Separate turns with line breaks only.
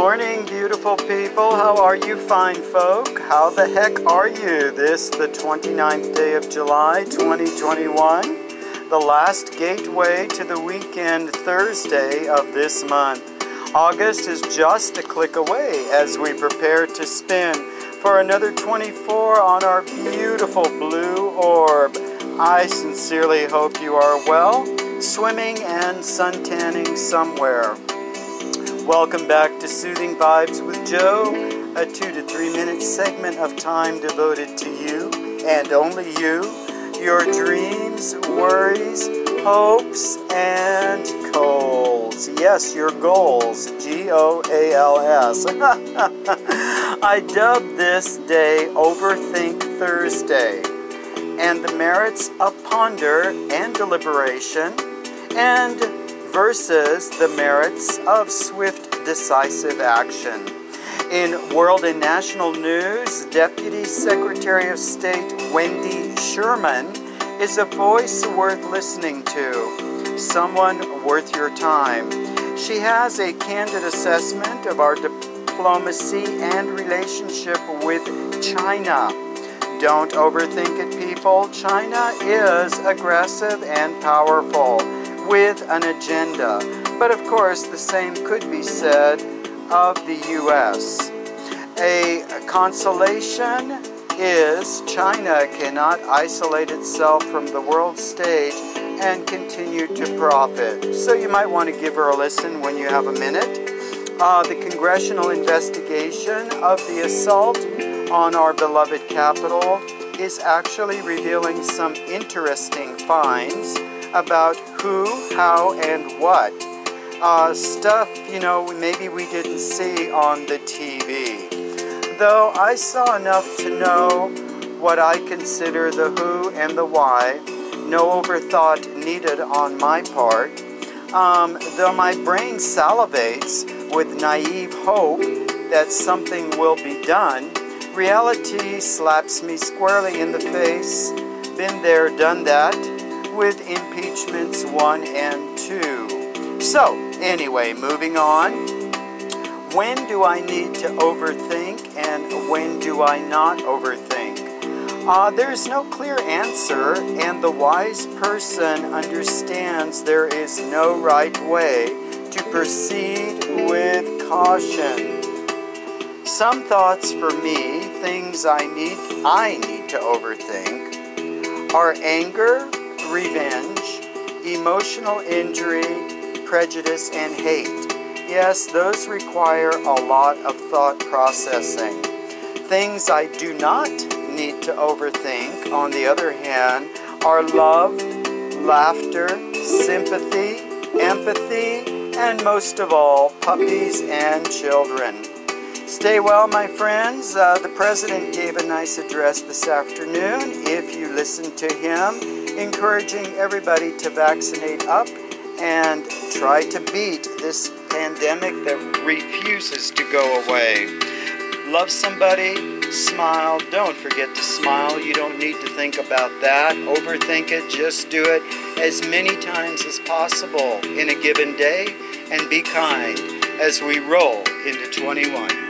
morning, beautiful people. How are you, fine folk? How the heck are you? This, the 29th day of July, 2021, the last gateway to the weekend Thursday of this month. August is just a click away as we prepare to spin for another 24 on our beautiful blue orb. I sincerely hope you are well, swimming and suntanning somewhere. Welcome back to Soothing Vibes with Joe, a two to three minute segment of time devoted to you and only you, your dreams, worries, hopes, and goals. Yes, your goals. G O A L S. I dubbed this day Overthink Thursday, and the merits of ponder and deliberation, and versus the merits of swift, decisive action. In world and national news, Deputy Secretary of State Wendy Sherman is a voice worth listening to, someone worth your time. She has a candid assessment of our diplomacy and relationship with China. Don't overthink it, people. China is aggressive and powerful with an agenda. But of course, the same could be said of the U.S. A consolation is China cannot isolate itself from the world stage and continue to profit. So you might want to give her a listen when you have a minute. Uh, the congressional investigation of the assault on our beloved Capitol is actually revealing some interesting finds about who, how, and what. Uh, stuff, you know, maybe we didn't see on the TV. Though I saw enough to know what I consider the who and the why, no overthought needed on my part. Um, though my brain salivates with naive hope that something will be done, reality slaps me squarely in the face. Been there, done that with impeachments one and two. So, anyway, moving on. When do I need to overthink and when do I not overthink? Uh, there's no clear answer, and the wise person understands there is no right way to proceed with caution. Some thoughts for me, things I need I need to overthink, are anger, revenge, emotional injury, prejudice, and hate. Yes, those require a lot of thought processing. Things I do not need to overthink, on the other hand, are love, laughter, sympathy, empathy, and most of all, puppies and children. Stay well, my friends. Uh, the president gave a nice address this afternoon. If you listen to him, encouraging everybody to vaccinate up and try to beat this pandemic that refuses to go away. Love somebody, smile. Don't forget to smile. You don't need to think about that. Overthink it. Just do it as many times as possible in a given day and be kind as we roll into 21.